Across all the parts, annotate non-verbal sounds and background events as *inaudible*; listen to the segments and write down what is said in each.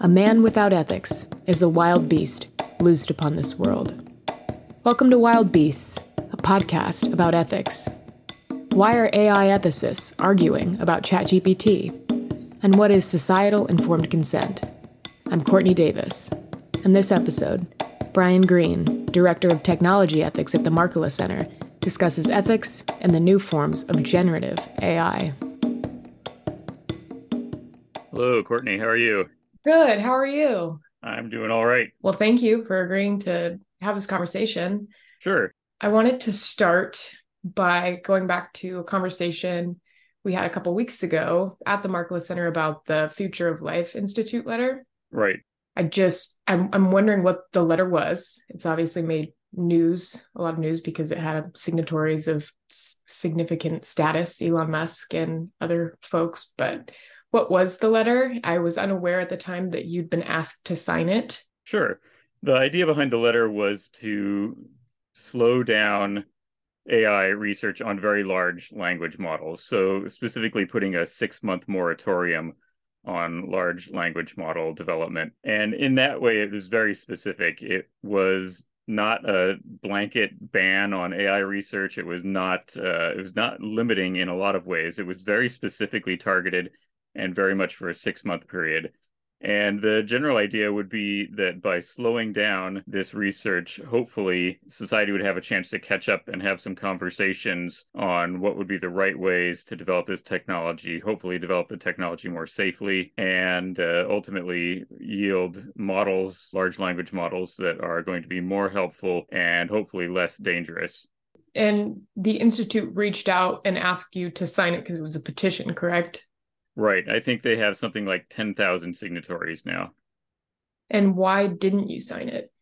A man without ethics is a wild beast loosed upon this world. Welcome to Wild Beasts, a podcast about ethics. Why are AI ethicists arguing about ChatGPT? And what is societal informed consent? I'm Courtney Davis. In this episode, Brian Green, Director of Technology Ethics at the Markkula Center, discusses ethics and the new forms of generative AI. Hello, Courtney. How are you? Good. How are you? I'm doing all right. Well, thank you for agreeing to have this conversation. Sure. I wanted to start by going back to a conversation we had a couple weeks ago at the Markkula Center about the Future of Life Institute letter. Right. I just I'm I'm wondering what the letter was. It's obviously made news, a lot of news because it had signatories of significant status, Elon Musk and other folks, but what was the letter? I was unaware at the time that you'd been asked to sign it. Sure. The idea behind the letter was to slow down AI research on very large language models. So, specifically, putting a six month moratorium on large language model development. And in that way, it was very specific. It was not a blanket ban on AI research. It was not. Uh, it was not limiting in a lot of ways. It was very specifically targeted and very much for a six month period. And the general idea would be that by slowing down this research, hopefully society would have a chance to catch up and have some conversations on what would be the right ways to develop this technology, hopefully, develop the technology more safely, and uh, ultimately yield models, large language models that are going to be more helpful and hopefully less dangerous. And the Institute reached out and asked you to sign it because it was a petition, correct? Right. I think they have something like 10,000 signatories now. And why didn't you sign it?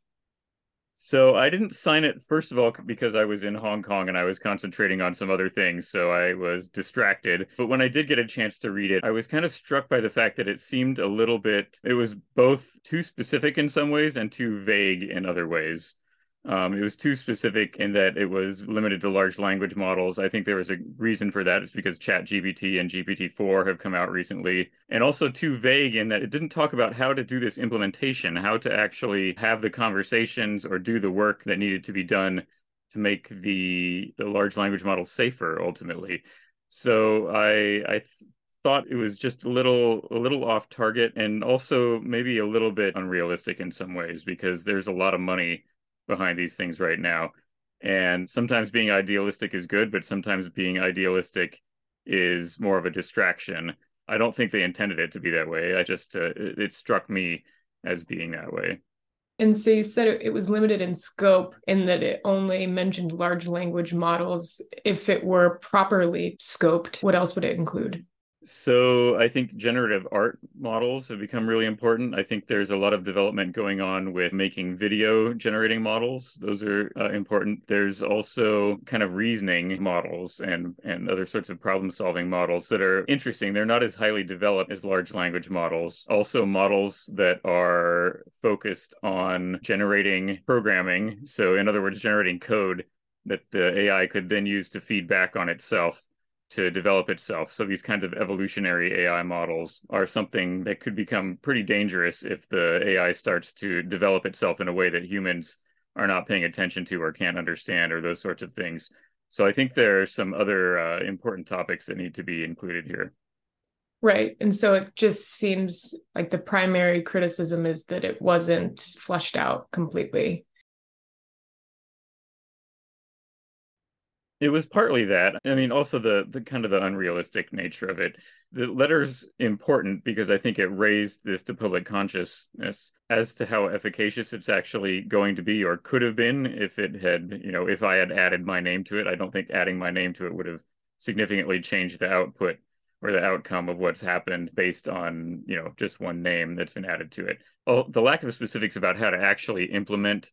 So I didn't sign it, first of all, because I was in Hong Kong and I was concentrating on some other things. So I was distracted. But when I did get a chance to read it, I was kind of struck by the fact that it seemed a little bit, it was both too specific in some ways and too vague in other ways. Um, it was too specific in that it was limited to large language models. I think there was a reason for that. It's because ChatGPT and GPT-4 have come out recently, and also too vague in that it didn't talk about how to do this implementation, how to actually have the conversations or do the work that needed to be done to make the the large language models safer ultimately. So I I th- thought it was just a little a little off target and also maybe a little bit unrealistic in some ways because there's a lot of money behind these things right now. And sometimes being idealistic is good, but sometimes being idealistic is more of a distraction. I don't think they intended it to be that way. I just, uh, it, struck me as being that way. And so you said it was limited in scope in that it only mentioned large language models. If it were properly scoped, what else would it include? So I think generative art models have become really important. I think there's a lot of development going on with making video generating models. Those are uh, important. There's also kind of reasoning models and and other sorts of problem solving models that are interesting. They're not as highly developed as large language models. Also models that are focused on generating programming. So in other words, generating code that the AI could then use to feed back on itself to develop itself. So these kinds of evolutionary AI models are something that could become pretty dangerous if the AI starts to develop itself in a way that humans are not paying attention to or can't understand or those sorts of things. So I think there are some other uh, important topics that need to be included here. Right. And so it just seems like the primary criticism is that it wasn't fleshed out completely. It was partly that. I mean, also the the kind of the unrealistic nature of it. The letter's important because I think it raised this to public consciousness as to how efficacious it's actually going to be or could have been if it had, you know, if I had added my name to it. I don't think adding my name to it would have significantly changed the output or the outcome of what's happened based on, you know, just one name that's been added to it. Well, the lack of specifics about how to actually implement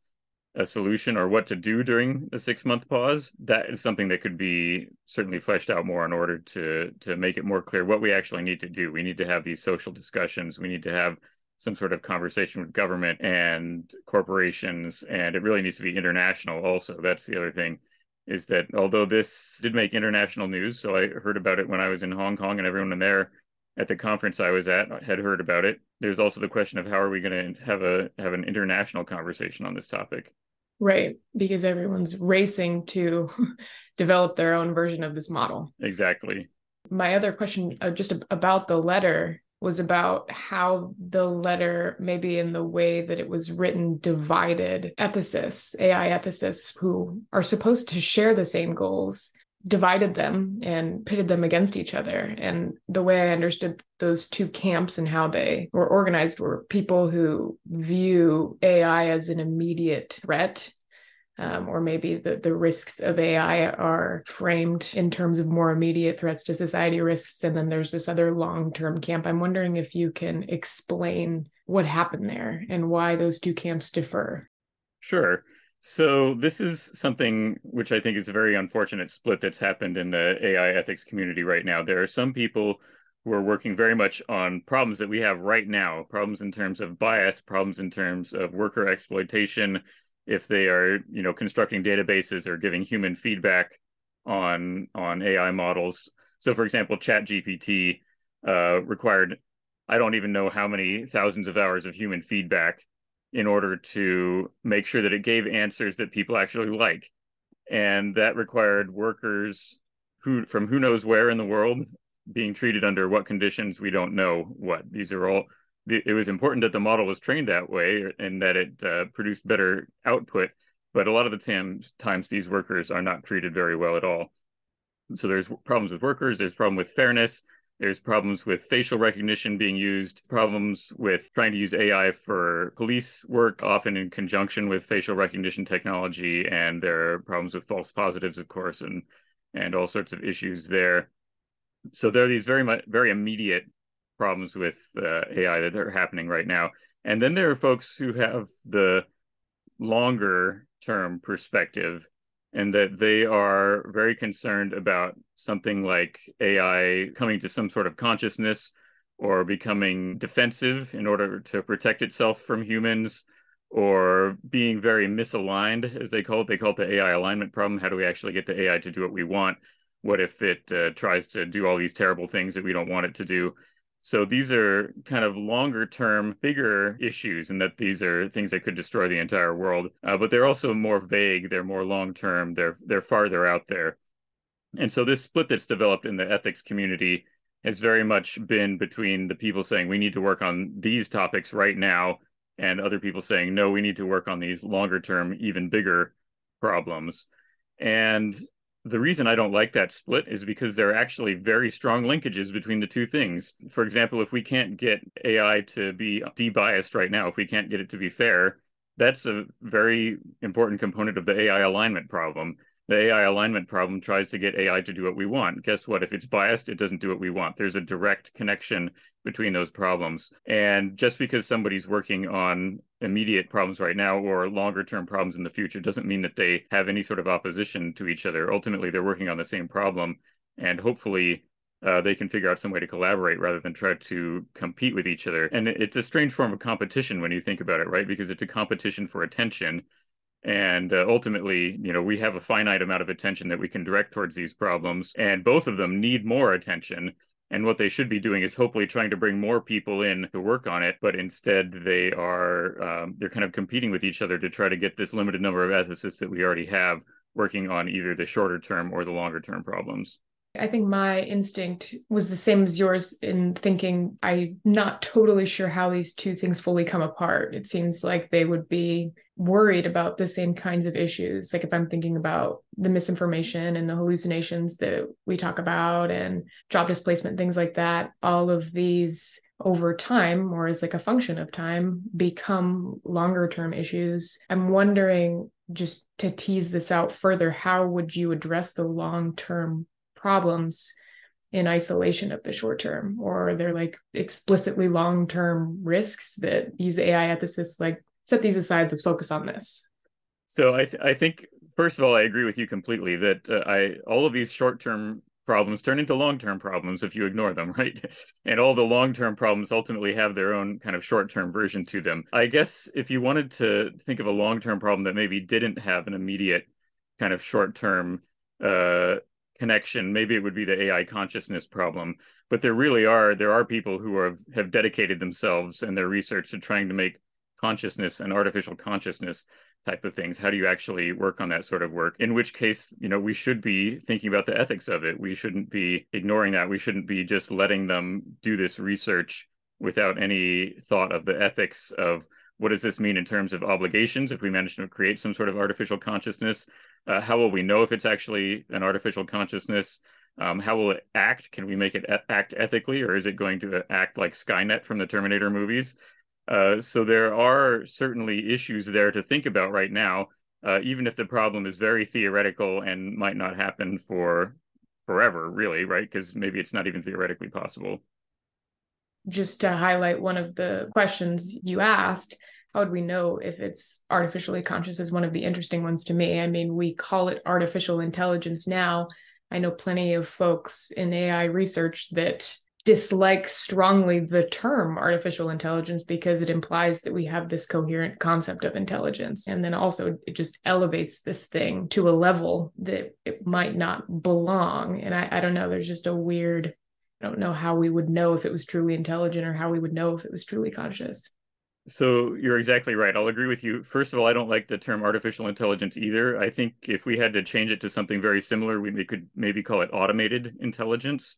a solution or what to do during the six month pause that is something that could be certainly fleshed out more in order to to make it more clear what we actually need to do. We need to have these social discussions. We need to have some sort of conversation with government and corporations and it really needs to be international also. That's the other thing is that although this did make international news so i heard about it when i was in hong kong and everyone in there at the conference I was at had heard about it. There's also the question of how are we going to have a have an international conversation on this topic. Right, because everyone's racing to *laughs* develop their own version of this model. Exactly. My other question uh, just about the letter was about how the letter, maybe in the way that it was written, divided ethicists, AI ethicists who are supposed to share the same goals, divided them and pitted them against each other. And the way I understood those two camps and how they were organized were people who view AI as an immediate threat um, or maybe the, the risks of AI are framed in terms of more immediate threats to society risks. And then there's this other long term camp. I'm wondering if you can explain what happened there and why those two camps differ. Sure. So, this is something which I think is a very unfortunate split that's happened in the AI ethics community right now. There are some people who are working very much on problems that we have right now problems in terms of bias, problems in terms of worker exploitation, if they are you know constructing databases or giving human feedback on on AI models. So, for example, ChatGPT uh, required I don't even know how many thousands of hours of human feedback in order to make sure that it gave answers that people actually like, and that required workers who from who knows where in the world being treated under what conditions we don't know what. These are all it was important that the model was trained that way and that it uh, produced better output. But a lot of the times, times these workers are not treated very well at all. So there's problems with workers. There's problem with fairness. There's problems with facial recognition being used, problems with trying to use AI for police work, often in conjunction with facial recognition technology. And there are problems with false positives, of course, and and all sorts of issues there. So there are these very much very immediate problems with uh, AI that are happening right now. And then there are folks who have the longer term perspective and that they are very concerned about something like AI coming to some sort of consciousness or becoming defensive in order to protect itself from humans or being very misaligned, as they call it. They call it the AI alignment problem. How do we actually get the AI to do what we want? What if it uh, tries to do all these terrible things that we don't want it to do? So these are kind of longer term, bigger issues, and that these are things that could destroy the entire world. Uh, but they're also more vague. They're more long term. They're they're farther out there. And so this split that's developed in the ethics community has very much been between the people saying we need to work on these topics right now, and other people saying no, we need to work on these longer term, even bigger problems. And the reason I don't like that split is because there are actually very strong linkages between the two things. For example, if we can't get AI to be debiased right now, if we can't get it to be fair, that's a very important component of the AI alignment problem the AI alignment problem tries to get AI to do what we want. Guess what? If it's biased, it doesn't do what we want. There's a direct connection between those problems. And just because somebody's working on immediate problems right now or longer term problems in the future doesn't mean that they have any sort of opposition to each other. Ultimately, they're working on the same problem. And hopefully, uh, they can figure out some way to collaborate rather than try to compete with each other. And it's a strange form of competition when you think about it, right? Because it's a competition for attention and uh, ultimately you know we have a finite amount of attention that we can direct towards these problems and both of them need more attention. And what they should be doing is hopefully trying to bring more people in to work on it but instead they are um, they're kind of competing with each other to try to get this limited number of ethicists that we already have working on either the shorter term or the longer term problems I think my instinct was the same as yours in thinking I'm not totally sure how these two things fully come apart. It seems like they would be worried about the same kinds of issues. Like if I'm thinking about the misinformation and the hallucinations that we talk about and job displacement, things like that, all of these over time or as like a function of time become longer term issues. I'm wondering just to tease this out further, how would you address the long term problems in isolation of the short term or they're like explicitly long term risks that these ai ethicists like set these aside let's focus on this. So i th- i think first of all i agree with you completely that uh, i all of these short term problems turn into long term problems if you ignore them *laughs* right? And all the long term problems ultimately have their own kind of short term version to them. I guess if you wanted to think of a long term problem that maybe didn't have an immediate kind of short term uh, connection. Maybe it would be the AI consciousness problem, but there really are there are people who are have dedicated themselves and their research to trying to make consciousness and artificial consciousness type of things. How do you actually work on that sort of work? In which case you know we should be thinking about the ethics of it. We shouldn't be ignoring that. We shouldn't be just letting them do this research without any thought of the ethics of what does this mean in terms of obligations if we manage to create some sort of artificial consciousness uh, how will we know if it's actually an artificial consciousness um, how will it act can we make it act ethically or is it going to act like skynet from the terminator movies uh, so there are certainly issues there to think about right now, uh, even if the problem is very theoretical and might not happen for forever, really, right? Because maybe it's not even theoretically possible. Just to highlight one of the questions you asked, how would we know if it's artificially conscious is one of the interesting ones to me. I mean, we call it artificial intelligence now. I know plenty of folks in AI research that dislike strongly the term artificial intelligence because it implies that we have this coherent concept of intelligence. And then also it just elevates this thing to a level that it might not belong. And I, I don't know, there's just a weird, I don't know how we would know if it was truly intelligent or how we would know if it was truly conscious. So you're exactly right. I'll agree with you. First of all, I don't like the term artificial intelligence either. I think if we had to change it to something very similar, we could maybe call it automated intelligence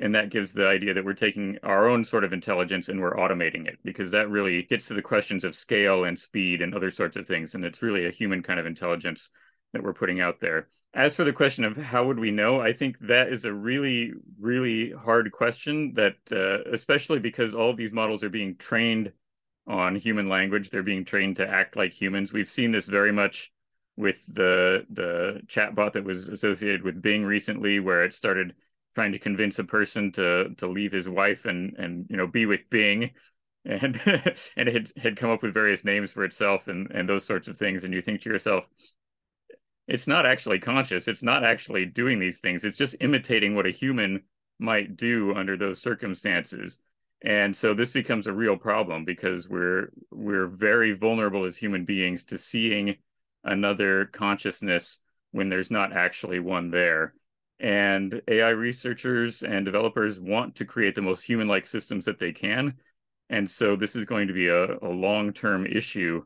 and that gives the idea that we're taking our own sort of intelligence and we're automating it because that really gets to the questions of scale and speed and other sorts of things and it's really a human kind of intelligence that we're putting out there as for the question of how would we know i think that is a really really hard question that uh, especially because all these models are being trained on human language they're being trained to act like humans. We've seen this very much with the the chatbot that was associated with bing recently where it started trying to convince a person to to leave his wife and and you know be with Bing, and *laughs* and it had had come up with various names for itself and and those sorts of things, and you think to yourself, it's not actually conscious. It's not actually doing these things. It's just imitating what a human might do under those circumstances. And so this becomes a real problem because we're we're very vulnerable as human beings to seeing another consciousness when there's not actually one there and AI researchers and developers want to create the most human like systems that they can. And so this is going to be a, a long term issue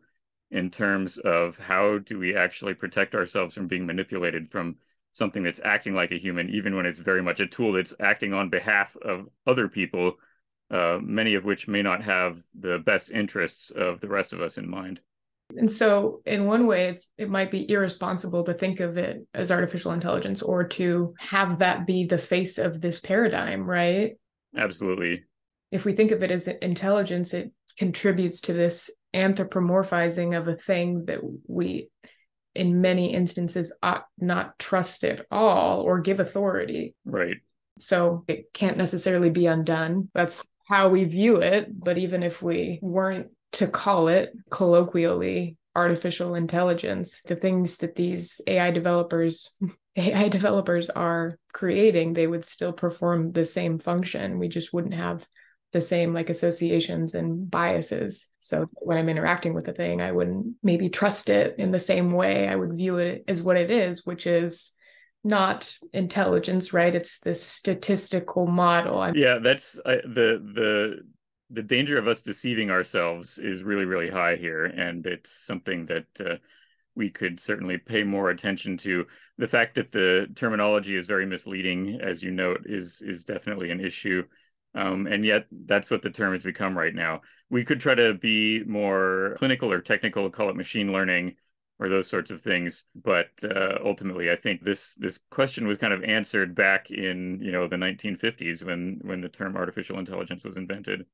in terms of how do we actually protect ourselves from being manipulated from something that's acting like a human, even when it's very much a tool that's acting on behalf of other people, uh, many of which may not have the best interests of the rest of us in mind. And so, in one way, it's, it might be irresponsible to think of it as artificial intelligence or to have that be the face of this paradigm, right? Absolutely. If we think of it as intelligence, it contributes to this anthropomorphizing of a thing that we, in many instances, ought not trust at all or give authority. Right. So, it can't necessarily be undone. That's how we view it. But even if we weren't to call it colloquially artificial intelligence the things that these ai developers *laughs* ai developers are creating they would still perform the same function we just wouldn't have the same like associations and biases so when i'm interacting with a thing i wouldn't maybe trust it in the same way i would view it as what it is which is not intelligence right? It's this statistical model. Yeah that's uh, the the the danger of us deceiving ourselves is really really high here and it's something that uh, we could certainly pay more attention to. The fact that the terminology is very misleading as you note is is definitely an issue um, and yet that's what the term has become right now. We could try to be more clinical or technical call it machine learning or those sorts of things. But uh, ultimately i think this this question was kind of answered back in you know the 1950s when when the term artificial intelligence was invented.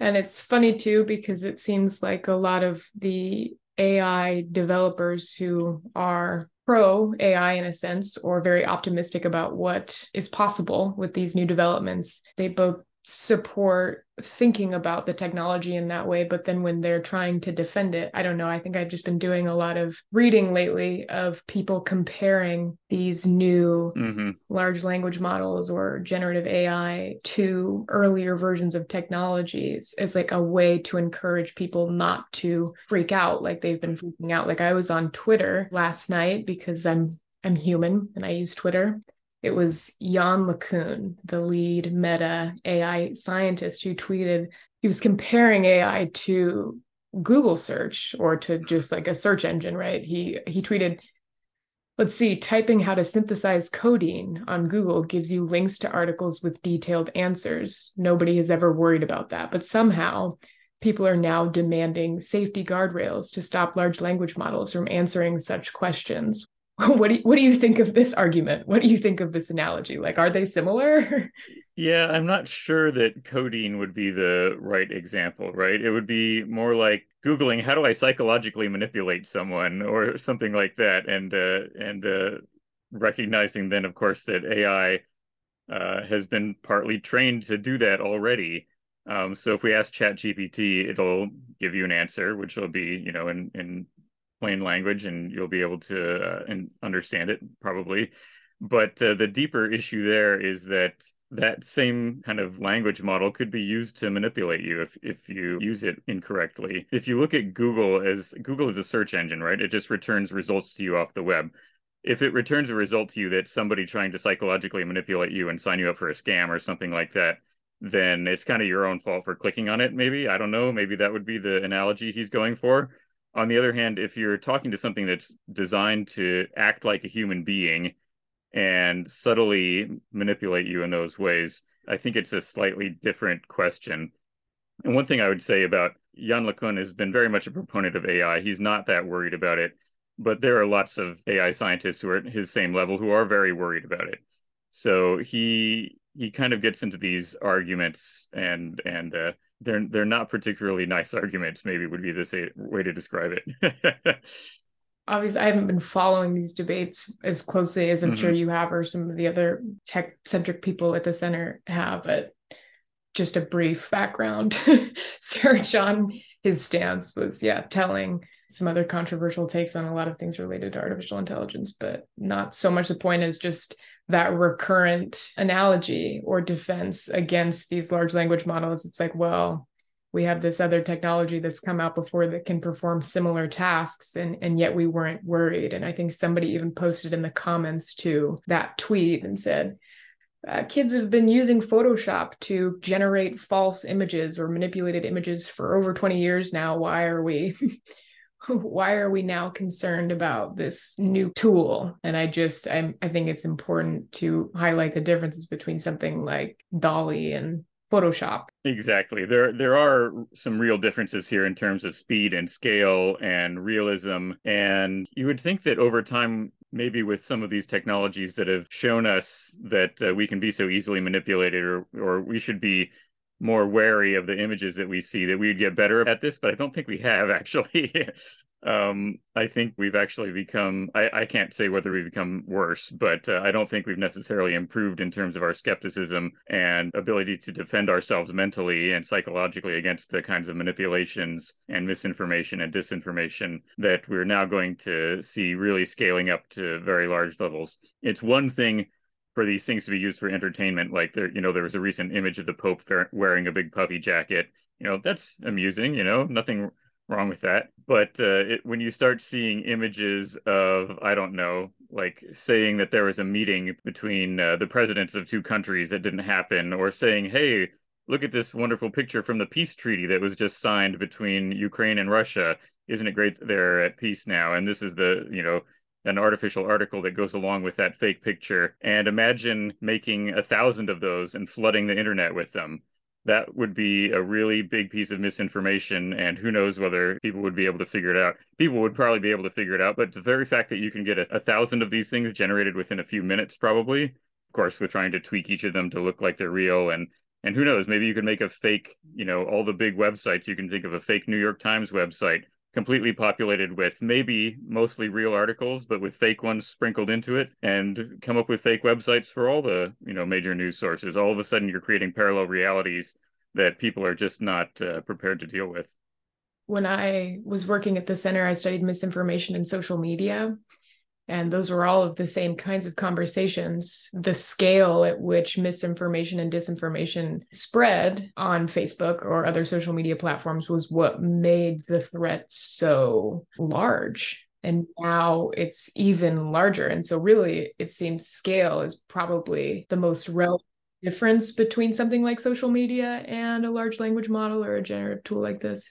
And it's funny too, because it seems like a lot of the AI developers who are pro AI in a sense, or very optimistic about what is possible with these new developments, they both support thinking about the technology in that way but then when they're trying to defend it i don't know. I think i've just been doing a lot of reading lately of people comparing these new mm-hmm. large language models or generative ai to earlier versions of technologies as like a way to encourage people not to freak out like they've been freaking out. Like i was on twitter last night because i'm i'm human and i use twitter it was Yann LeCun, the lead meta AI scientist, who tweeted he was comparing AI to Google search or to just like a search engine, right? He he tweeted, let's see, typing how to synthesize codeine on Google gives you links to articles with detailed answers. Nobody has ever worried about that, but somehow people are now demanding safety guardrails to stop large language models from answering such questions. *laughs* what do you, what do you think of this argument? What do you think of this analogy? Like, are they similar? yeah, I'm not sure that codeine would be the right example, right? It would be more like googling how do I psychologically manipulate someone or something like that, and uh, and uh, recognizing then, of course, that AI uh, has been partly trained to do that already. Um, so if we ask ChatGPT, it'll give you an answer, which will be, you know, in in plain language and you'll be able to uh, and understand it probably. But uh, the deeper issue there is that that same kind of language model could be used to manipulate you if if you use it incorrectly. If you look at google as google is a search engine right? It just returns results to you off the web. If it returns a result to you that somebody trying to psychologically manipulate you and sign you up for a scam or something like that then it's kind of your own fault for clicking on it maybe. I don't know. Maybe that would be the analogy he's going for on the other hand, if you're talking to something that's designed to act like a human being and subtly manipulate you in those ways, I think it's a slightly different question. And one thing I would say about Yann LeCun has been very much a proponent of AI. He's not that worried about it, but there are lots of AI scientists who are at his same level who are very worried about it. So he he kind of gets into these arguments and and uh, they're they're not particularly nice arguments maybe would be the way to describe it *laughs* obviously i haven't been following these debates as closely as i'm mm-hmm. sure you have or some of the other tech centric people at the center have but just a brief background *laughs* search on his stance was yeah telling some other controversial takes on a lot of things related to artificial intelligence but not so much the point is just that recurrent analogy or defense against these large language models. It's like, well, we have this other technology that's come out before that can perform similar tasks and and yet we weren't worried and i think somebody even posted in the comments to that tweet and said uh, kids have been using photoshop to generate false images or manipulated images for over 20 years now why are we why are we now concerned about this new tool? And i just I, I think it's important to highlight the differences between something like DALL-E and photoshop. Exactly. There there are some real differences here in terms of speed and scale and realism. And you would think that over time maybe with some of these technologies that have shown us that uh, we can be so easily manipulated or or we should be more wary of the images that we see that we'd get better at this but i don't think we have *laughs* actually. Um, i think we've actually become I, I, can't say whether we've become worse but uh, i don't think we've necessarily improved in terms of our skepticism and ability to defend ourselves mentally and psychologically against the kinds of manipulations and misinformation and disinformation that we're now going to see really scaling up to very large levels. It's one thing for these things to be used for entertainment. Like there, you know, there was a recent image of the Pope wearing a big puffy jacket. You know, that's amusing. You know, nothing wrong with that. But uh, it, when you start seeing images of, I don't know, like saying that there was a meeting between uh, the presidents of two countries that didn't happen, or saying, hey, look at this wonderful picture from the peace treaty that was just signed between Ukraine and Russia. Isn't it great they're at peace now? And this is the, you know, an artificial article that goes along with that fake picture and imagine making a thousand of those and flooding the internet with them. That would be a really big piece of misinformation and who knows whether people would be able to figure it out. People would probably be able to figure it out but the very fact that you can get a, a thousand of these things generated within a few minutes probably of course with trying to tweak each of them to look like they're real and and who knows maybe you could make a fake you know all the big websites. You can think of a fake new york times website completely populated with maybe mostly real articles, but with fake ones sprinkled into it, and come up with fake websites for all the you know major news sources. All of a sudden, you're creating parallel realities that people are just not uh, prepared to deal with. When I was working at the center, I studied misinformation in social media. And those were all of the same kinds of conversations. The scale at which misinformation and disinformation spread on Facebook or other social media platforms was what made the threat so large. And now it's even larger. And so, really, it seems scale is probably the most relevant difference between something like social media and a large language model or a generative tool like this?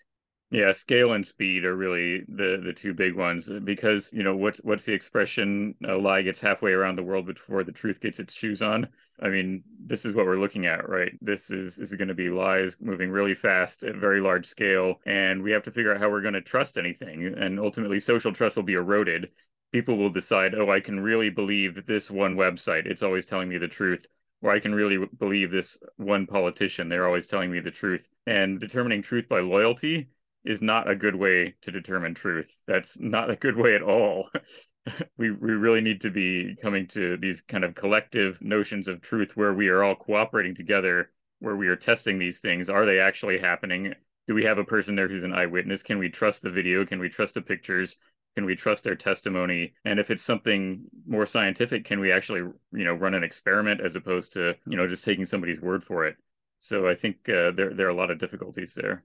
Yeah, scale and speed are really the the two big ones uh, because you know what what's the expression a lie gets halfway around the world before the truth gets its shoes on. I mean, this is what we're looking at, right? This is this is going to be lies moving really fast at very large scale and we have to figure out how we're going to trust anything and ultimately social trust will be eroded. People will decide, "Oh, I can really believe this one website. It's always telling me the truth." or I can really believe this one politician. They're always telling me the truth. And determining truth by loyalty is not a good way to determine truth. That's not a good way at all. *laughs* we we really need to be coming to these kind of collective notions of truth where we are all cooperating together, where we are testing these things. Are they actually happening? Do we have a person there who's an eyewitness? Can we trust the video? Can we trust the pictures? can we trust their testimony and if it's something more scientific can we actually you know run an experiment as opposed to you know just taking somebody's word for it so i think uh, there there are a lot of difficulties there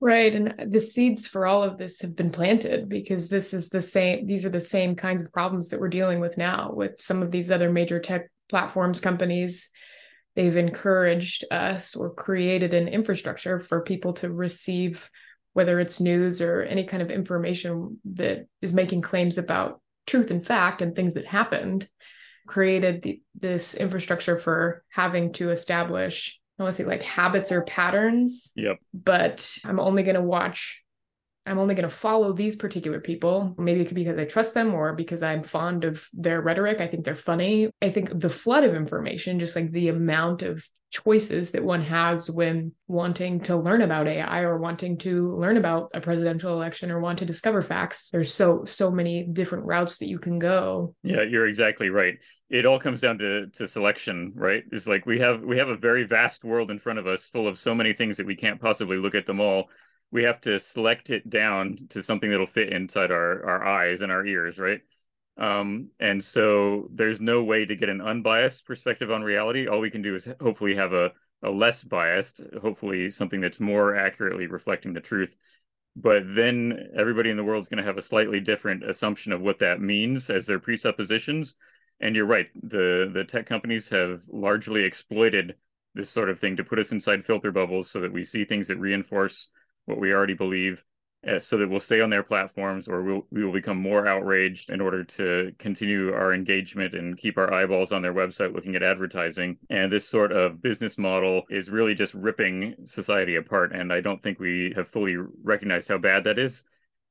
right and uh, the seeds for all of this have been planted because this is the same these are the same kinds of problems that we're dealing with now with some of these other major tech platforms companies. They've encouraged us or created an infrastructure for people to receive whether it's news or any kind of information that is making claims about truth and fact and things that happened, created the, this infrastructure for having to establish, I want to say like habits or patterns. Yep. But I'm only going to watch I'm only going to follow these particular people. Maybe it could be because I trust them or because I'm fond of their rhetoric. I think they're funny. I think the flood of information, just like the amount of choices that one has when wanting to learn about AI or wanting to learn about a presidential election or want to discover facts, there's so so many different routes that you can go. Yeah, you're exactly right. It all comes down to to selection, right? It's like we have we have a very vast world in front of us full of so many things that we can't possibly look at them all we have to select it down to something that'll fit inside our our eyes and our ears right um, and so there's no way to get an unbiased perspective on reality. All we can do is hopefully have a, a less biased hopefully something that's more accurately reflecting the truth. But then everybody in the world is going to have a slightly different assumption of what that means as their presuppositions. And you're right the the tech companies have largely exploited this sort of thing to put us inside filter bubbles so that we see things that reinforce what we already believe so that we'll stay on their platforms or we'll, we will become more outraged in order to continue our engagement and keep our eyeballs on their website looking at advertising. And this sort of business model is really just ripping society apart. And I don't think we have fully recognized how bad that is.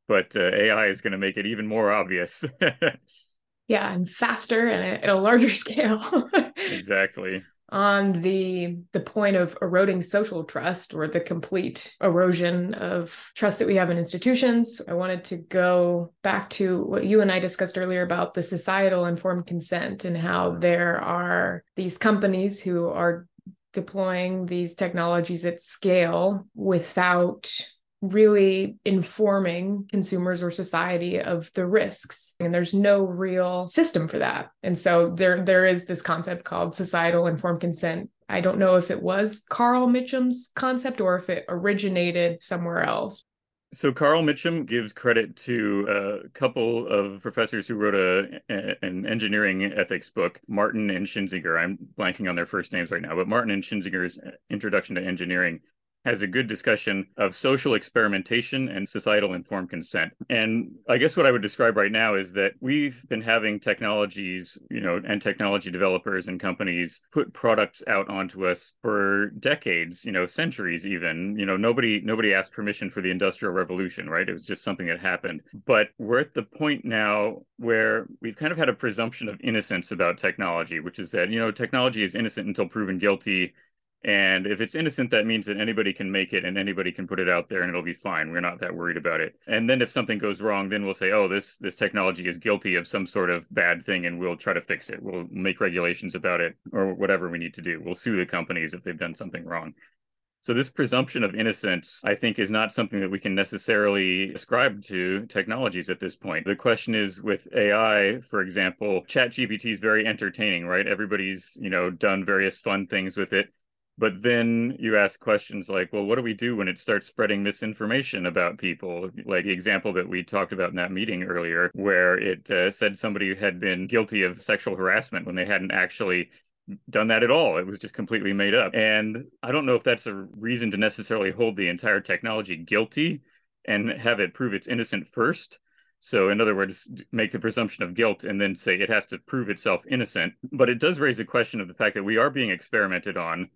But uh, AI is going to make it even more obvious. *laughs* yeah, and faster and at a larger *laughs* scale. exactly on the the point of eroding social trust or the complete erosion of trust that we have in institutions. I wanted to go back to what you and i discussed earlier about the societal informed consent and how there are these companies who are deploying these technologies at scale without really informing consumers or society of the risks. And there's no real system for that. And so there there is this concept called societal informed consent. I don't know if it was carl mitcham's concept or if it originated somewhere else. So Carl Mitcham gives credit to a couple of professors who wrote a, an engineering ethics book, Martin and Schinzinger. I'm blanking on their first names right now, but Martin and Schinzinger's Introduction to Engineering has a good discussion of social experimentation and societal informed consent. And I guess what I would describe right now is that we've been having technologies, you know, and technology developers and companies put products out onto us for decades, you know, centuries even. You know, nobody nobody asked permission for the industrial revolution, right? It was just something that happened. But we're at the point now where we've kind of had a presumption of innocence about technology, which is that, you know, technology is innocent until proven guilty And if it's innocent, that means that anybody can make it and anybody can put it out there and it'll be fine. We're not that worried about it. And then if something goes wrong, then we'll say, oh, this this technology is guilty of some sort of bad thing and we'll try to fix it. We'll make regulations about it or whatever we need to do. We'll sue the companies if they've done something wrong. So this presumption of innocence, I think, is not something that we can necessarily ascribe to technologies at this point. The question is with AI, for example, ChatGPT is very entertaining, right? Everybody's, you know, done various fun things with it but then you ask questions like well what do we do when it starts spreading misinformation about people? Like the example that we talked about in that meeting earlier where it uh, said somebody had been guilty of sexual harassment when they hadn't actually done that at all. It was just completely made up. And i don't know if that's a reason to necessarily hold the entire technology guilty and have it prove it's innocent first. So, in other words, make the presumption of guilt and then say it has to prove itself innocent. But it does raise the question of the fact that we are being experimented on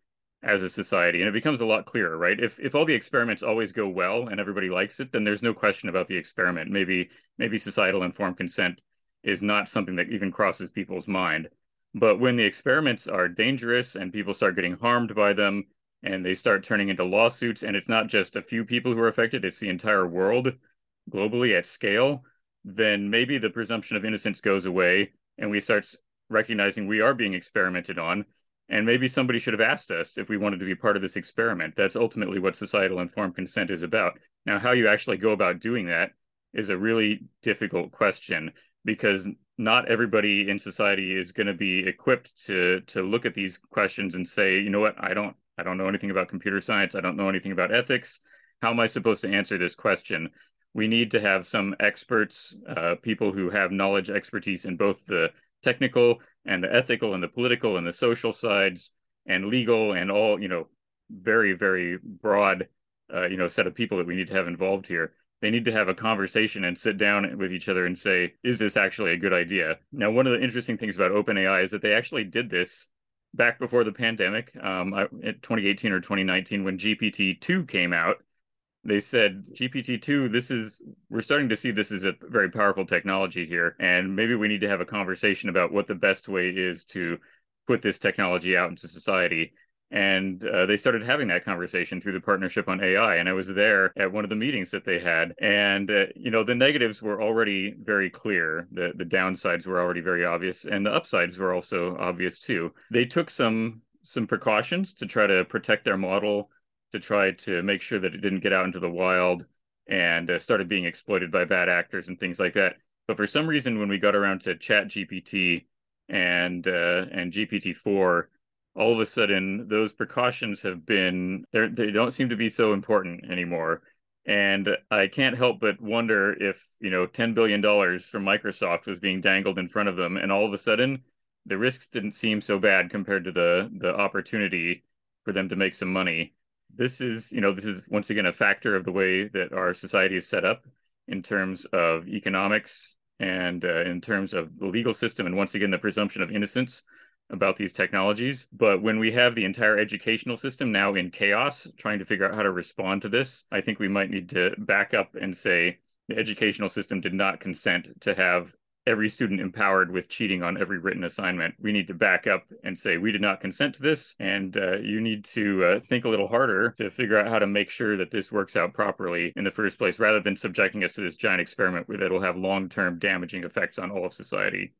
as a society and it becomes a lot clearer right? If if all the experiments always go well and everybody likes it then there's no question about the experiment. Maybe maybe societal informed consent is not something that even crosses people's mind. But when the experiments are dangerous and people start getting harmed by them and they start turning into lawsuits and it's not just a few people who are affected it's the entire world globally at scale then maybe the presumption of innocence goes away and we start recognizing we are being experimented on and maybe somebody should have asked us if we wanted to be part of this experiment. That's ultimately what societal informed consent is about. Now, how you actually go about doing that is a really difficult question because not everybody in society is going to be equipped to to look at these questions and say, you know what, I don't I don't know anything about computer science. I don't know anything about ethics. How am I supposed to answer this question? We need to have some experts, uh, people who have knowledge, expertise in both the technical and the ethical and the political and the social sides and legal and all you know very very broad uh, you know set of people that we need to have involved here. They need to have a conversation and sit down with each other and say is this actually a good idea? Now one of the interesting things about openai is that they actually did this back before the pandemic. Um, 2018 or 2019 when gpt-2 came out they said GPT-2, this is we're starting to see this is a very powerful technology here, and maybe we need to have a conversation about what the best way is to put this technology out into society. And uh, they started having that conversation through the partnership on AI. And I was there at one of the meetings that they had. And, uh, you know, the negatives were already very clear. The, the downsides were already very obvious. And the upsides were also obvious too. They took some some precautions to try to protect their model to try to make sure that it didn't get out into the wild and uh, started being exploited by bad actors and things like that. But for some reason, when we got around to Chat GPT and uh, and GPT four, all of a sudden those precautions have been they don't seem to be so important anymore. And I can't help but wonder if you know ten billion dollars from Microsoft was being dangled in front of them, and all of a sudden the risks didn't seem so bad compared to the the opportunity for them to make some money this is you know this is once again a factor of the way that our society is set up in terms of economics and uh, in terms of the legal system and once again the presumption of innocence about these technologies. But when we have the entire educational system now in chaos trying to figure out how to respond to this i think we might need to back up and say the educational system did not consent to have every student empowered with cheating on every written assignment. We need to back up and say, we did not consent to this. And uh, you need to uh, think a little harder to figure out how to make sure that this works out properly in the first place, rather than subjecting us to this giant experiment where that will have long term damaging effects on all of society.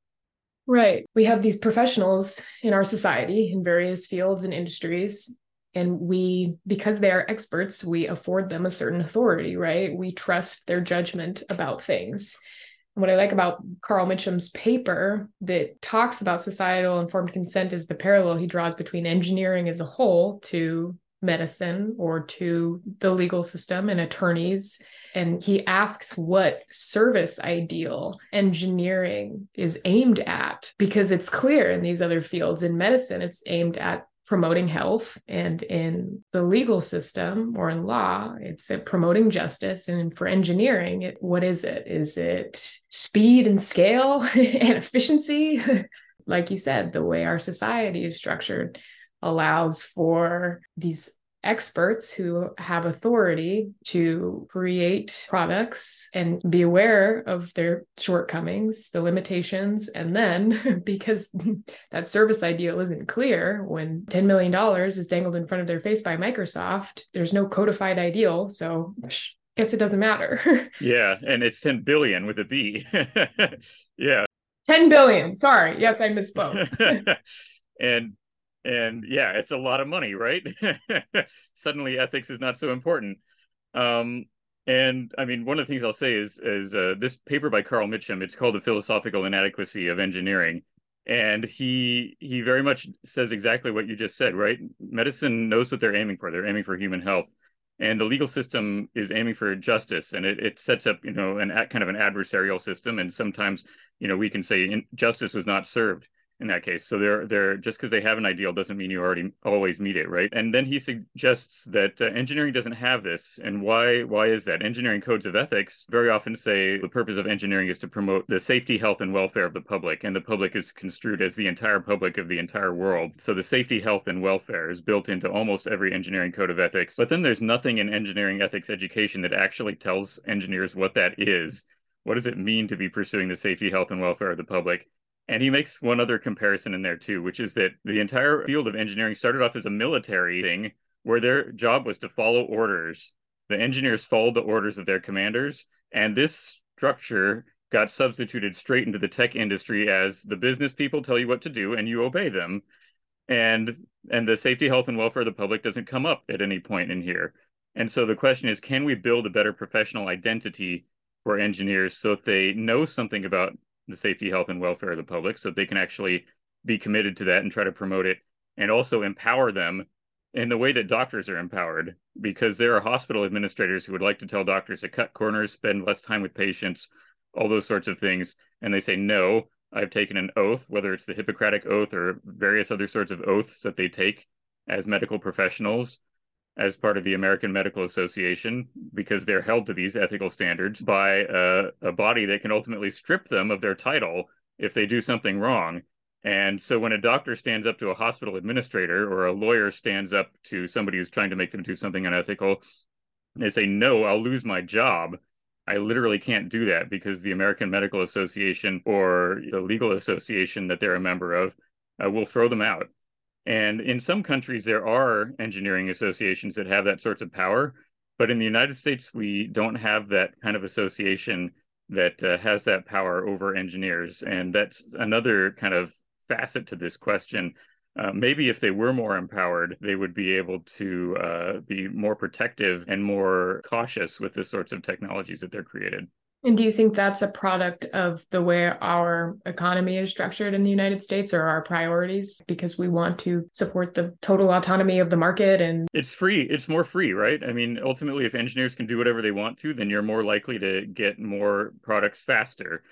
Right. We have these professionals in our society in various fields and industries. And we, because they are experts, we afford them a certain authority, right? We trust their judgment about things what I like about Carl Mitcham's paper that talks about societal informed consent is the parallel he draws between engineering as a whole to medicine or to the legal system and attorneys. And he asks what service ideal engineering is aimed at, because it's clear in these other fields. In medicine, it's aimed at promoting health and in the legal system or in law it's promoting justice and for engineering it, what is it? Is it speed and scale *laughs* and efficiency? *laughs* Like you said the way our society is structured allows for these experts who have authority to create products and be aware of their shortcomings, the limitations. And then, *laughs* because that service ideal isn't clear, when $10 million is dangled in front of their face by Microsoft, there's no codified ideal. So, guess it doesn't matter. *laughs* yeah. And it's 10 billion with a B. *laughs* yeah. 10 billion. Sorry. Yes, I misspoke. and and yeah it's a lot of money right? *laughs* Suddenly ethics is not so important. Um and i mean one of the things i'll say is is uh, this paper by carl mitcham it's called the philosophical inadequacy of engineering. And he he very much says exactly what you just said right? Medicine knows what they're aiming for. They're aiming for human health. And the legal system is aiming for justice. And it, it sets up you know an kind of an adversarial system. And sometimes you know we can say justice was not served in that case. So they're they're just because they have an ideal doesn't mean you already always meet it, right? And then he suggests that uh, engineering doesn't have this, and why why is that? Engineering codes of ethics very often say the purpose of engineering is to promote the safety, health, and welfare of the public, and the public is construed as the entire public of the entire world. So the safety, health, and welfare is built into almost every engineering code of ethics. But then there's nothing in engineering ethics education that actually tells engineers what that is. What does it mean to be pursuing the safety, health, and welfare of the public? And he makes one other comparison in there too, which is that the entire field of engineering started off as a military thing where their job was to follow orders. The engineers followed the orders of their commanders, and this structure got substituted straight into the tech industry as the business people tell you what to do and you obey them. And and the safety, health, and welfare of the public doesn't come up at any point in here. And so the question is, can we build a better professional identity for engineers so that they know something about the safety, health, and welfare of the public so they can actually be committed to that and try to promote it and also empower them in the way that doctors are empowered because there are hospital administrators who would like to tell doctors to cut corners, spend less time with patients, all those sorts of things. And they say, no, I've taken an oath, whether it's the Hippocratic Oath or various other sorts of oaths that they take as medical professionals as part of the American Medical Association because they're held to these ethical standards by a, a, body that can ultimately strip them of their title if they do something wrong. And so when a doctor stands up to a hospital administrator or a lawyer stands up to somebody who's trying to make them do something unethical, they say, No, I'll lose my job. I literally can't do that because the American Medical Association or the legal association that they're a member of uh, will throw them out. And in some countries, there are engineering associations that have that sorts of power. But in the United States, we don't have that kind of association that uh, has that power over engineers. And that's another kind of facet to this question. Uh, maybe if they were more empowered, they would be able to uh, be more protective and more cautious with the sorts of technologies that they're created. And do you think that's a product of the way our economy is structured in the United States or our priorities because we want to support the total autonomy of the market and It's free. It's more free, right? I mean, ultimately if engineers can do whatever they want to, then you're more likely to get more products faster.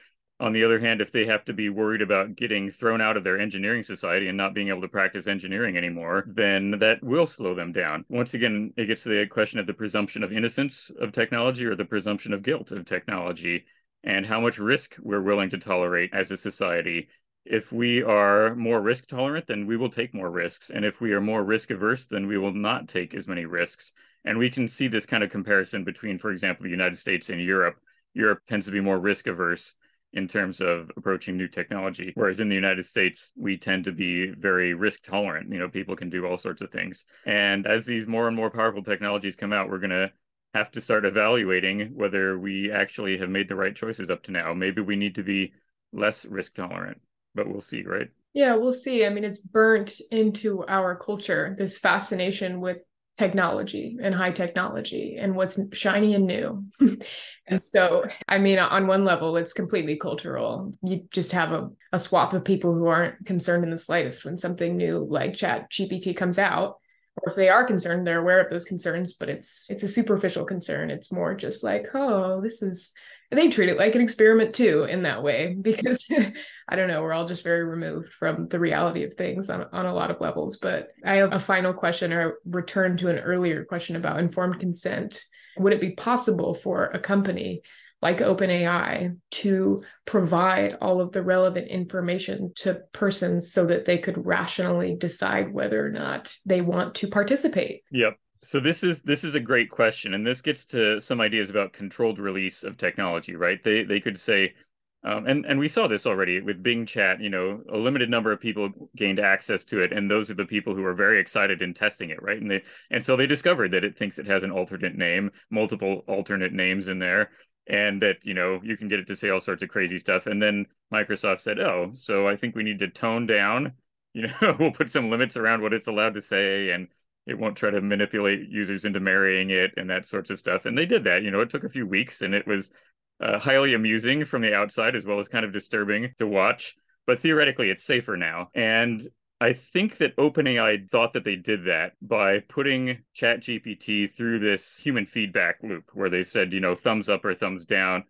On the other hand, if they have to be worried about getting thrown out of their engineering society and not being able to practice engineering anymore, then that will slow them down. Once again, it gets to the question of the presumption of innocence of technology or the presumption of guilt of technology and how much risk we're willing to tolerate as a society. If we are more risk tolerant, then we will take more risks. And if we are more risk averse, then we will not take as many risks. And we can see this kind of comparison between, for example, the United States and Europe. Europe tends to be more risk averse in terms of approaching new technology. Whereas in the United States, we tend to be very risk tolerant. You know, people can do all sorts of things. And as these more and more powerful technologies come out, we're going to have to start evaluating whether we actually have made the right choices up to now. Maybe we need to be less risk tolerant, but we'll see, right? Yeah, we'll see. I mean, it's burnt into our culture, this fascination with technology and high technology and what's shiny and new. *laughs* and so, I mean, on one level, it's completely cultural. You just have a, a swap of people who aren't concerned in the slightest when something new like Chat GPT comes out. Or if they are concerned, they're aware of those concerns, but it's it's a superficial concern. It's more just like, oh, this is they treat it like an experiment too in that way because *laughs* i don't know we're all just very removed from the reality of things on, on a lot of levels but i have a final question or return to an earlier question about informed consent would it be possible for a company like OpenAI to provide all of the relevant information to persons so that they could rationally decide whether or not they want to participate. Yep. So this is this is a great question, and this gets to some ideas about controlled release of technology, right? They they could say, um, and and we saw this already with Bing Chat. You know, a limited number of people gained access to it, and those are the people who are very excited in testing it, right? And they and so they discovered that it thinks it has an alternate name, multiple alternate names in there, and that you know you can get it to say all sorts of crazy stuff. And then Microsoft said, "Oh, so I think we need to tone down. You know, *laughs* we'll put some limits around what it's allowed to say and." It won't try to manipulate users into marrying it and that sorts of stuff. And they did that. You know, it took a few weeks and it was uh, highly amusing from the outside as well as kind of disturbing to watch. But theoretically, it's safer now. And I think that OpenAI thought that they did that by putting ChatGPT through this human feedback loop where they said, you know, thumbs up or thumbs down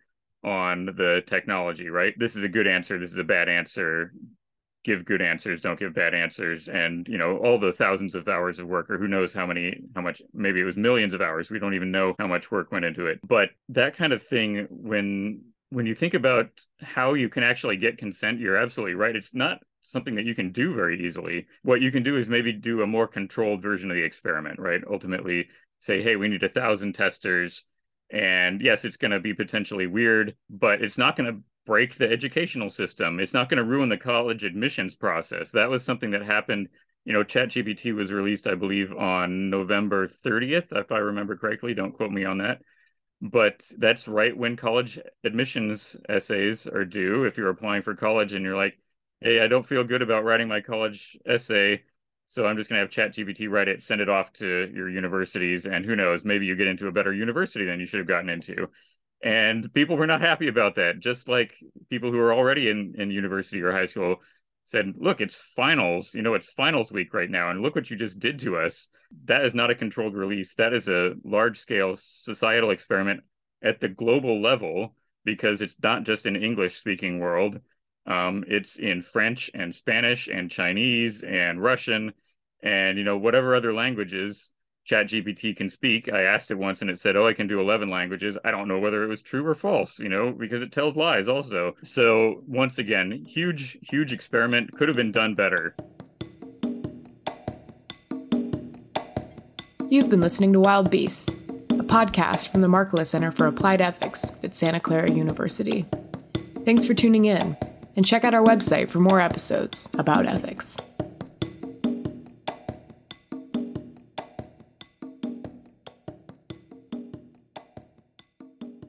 on the technology, right? This is a good answer. This is a bad answer give good answers don't give bad answers and you know all the thousands of hours of work or who knows how many how much maybe it was millions of hours we don't even know how much work went into it. But that kind of thing when when you think about how you can actually get consent you're absolutely right. It's not something that you can do very easily. What you can do is maybe do a more controlled version of the experiment right? Ultimately say hey we need a thousand testers and yes it's going to be potentially weird but it's not going to break the educational system. It's not going to ruin the college admissions process. That was something that happened. You know, ChatGPT was released, I believe, on November 30th, if I remember correctly. Don't quote me on that. But that's right when college admissions essays are due. If you're applying for college and you're like, hey, I don't feel good about writing my college essay, so I'm just going to have ChatGPT write it, send it off to your universities, and who knows, maybe you get into a better university than you should have gotten into and people were not happy about that. Just like people who are already in in university or high school said look it's finals you know it's finals week right now and look what you just did to us. That is not a controlled release. That is a large scale societal experiment at the global level because it's not just an english speaking world. Um, it's in french and spanish and chinese and russian and you know whatever other languages ChatGPT can speak. I asked it once and it said, Oh, I can do 11 languages. I don't know whether it was true or false, you know, because it tells lies also. So, once again, huge, huge experiment. Could have been done better. You've been listening to Wild Beasts, a podcast from the Markkula Center for Applied Ethics at Santa Clara University. Thanks for tuning in, and check out our website for more episodes about ethics.